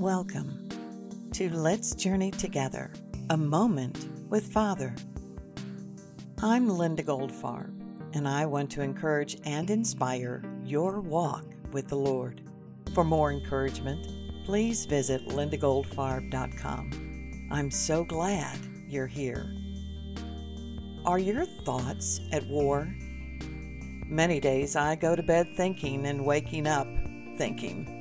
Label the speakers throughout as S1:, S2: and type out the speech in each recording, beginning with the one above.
S1: Welcome to Let's Journey Together, a moment with Father. I'm Linda Goldfarb, and I want to encourage and inspire your walk with the Lord. For more encouragement, please visit lindagoldfarb.com. I'm so glad you're here. Are your thoughts at war? Many days I go to bed thinking and waking up thinking,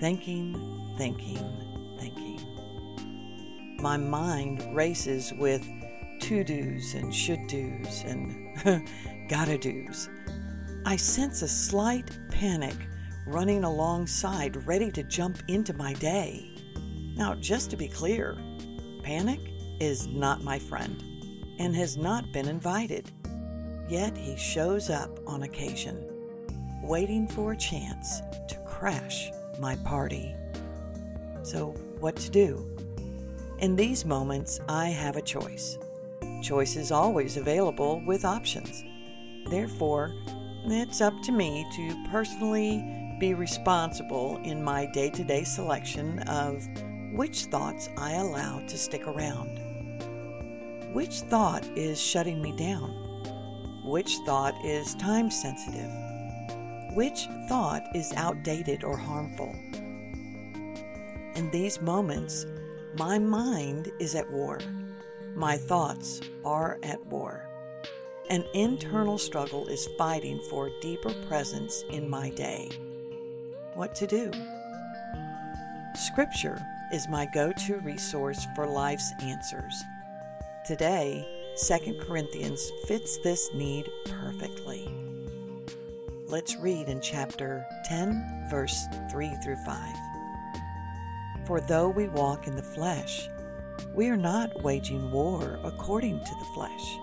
S1: thinking, thinking, thinking. My mind races with to dos and should dos and gotta dos. I sense a slight panic running alongside, ready to jump into my day. Now, just to be clear, panic is not my friend and has not been invited. Yet he shows up on occasion, waiting for a chance to crash my party. So, what to do? In these moments, I have a choice. Choice is always available with options. Therefore, it's up to me to personally be responsible in my day to day selection of which thoughts I allow to stick around. Which thought is shutting me down? Which thought is time sensitive? Which thought is outdated or harmful? In these moments, my mind is at war. My thoughts are at war. An internal struggle is fighting for deeper presence in my day. What to do? Scripture is my go to resource for life's answers. Today, 2 Corinthians fits this need perfectly. Let's read in chapter 10, verse 3 through 5. For though we walk in the flesh, we are not waging war according to the flesh.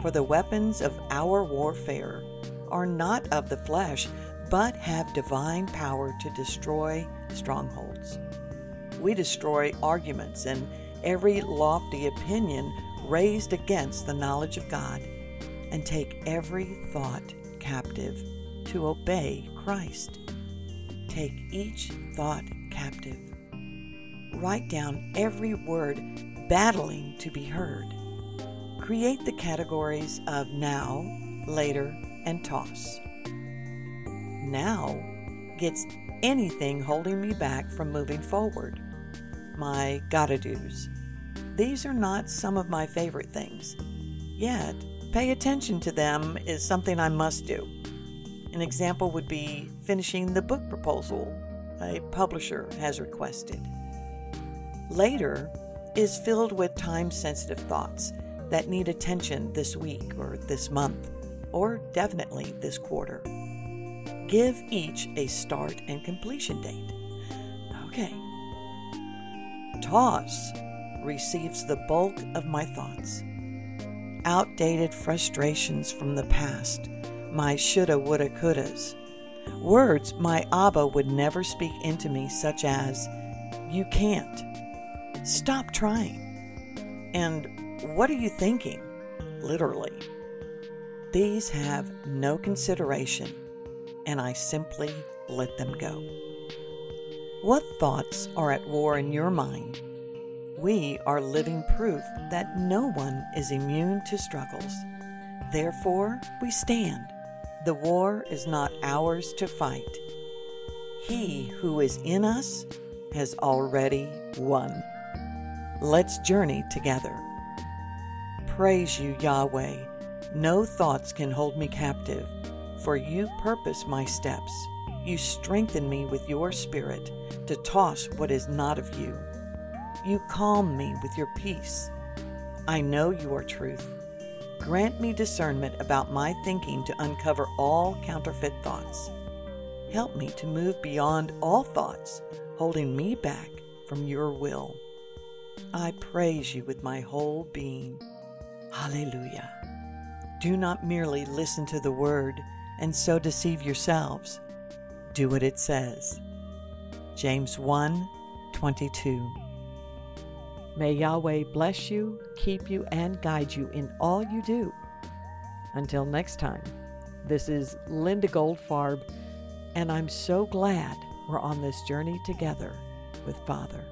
S1: For the weapons of our warfare are not of the flesh, but have divine power to destroy strongholds. We destroy arguments and every lofty opinion raised against the knowledge of God, and take every thought captive to obey Christ. Take each thought captive Write down every word battling to be heard. Create the categories of now, later, and toss. Now gets anything holding me back from moving forward. My gotta do's. These are not some of my favorite things. Yet, pay attention to them is something I must do. An example would be finishing the book proposal a publisher has requested. Later is filled with time sensitive thoughts that need attention this week or this month, or definitely this quarter. Give each a start and completion date. Okay. Toss receives the bulk of my thoughts. Outdated frustrations from the past, my shoulda, woulda, couldas. Words my Abba would never speak into me, such as, You can't, Stop trying. And what are you thinking? Literally. These have no consideration, and I simply let them go. What thoughts are at war in your mind? We are living proof that no one is immune to struggles. Therefore, we stand. The war is not ours to fight. He who is in us has already won. Let's journey together. Praise you, Yahweh. No thoughts can hold me captive, for you purpose my steps. You strengthen me with your spirit to toss what is not of you. You calm me with your peace. I know you are truth. Grant me discernment about my thinking to uncover all counterfeit thoughts. Help me to move beyond all thoughts holding me back from your will. I praise you with my whole being. Hallelujah. Do not merely listen to the word and so deceive yourselves. Do what it says. James 1 22. May Yahweh bless you, keep you, and guide you in all you do. Until next time, this is Linda Goldfarb, and I'm so glad we're on this journey together with Father.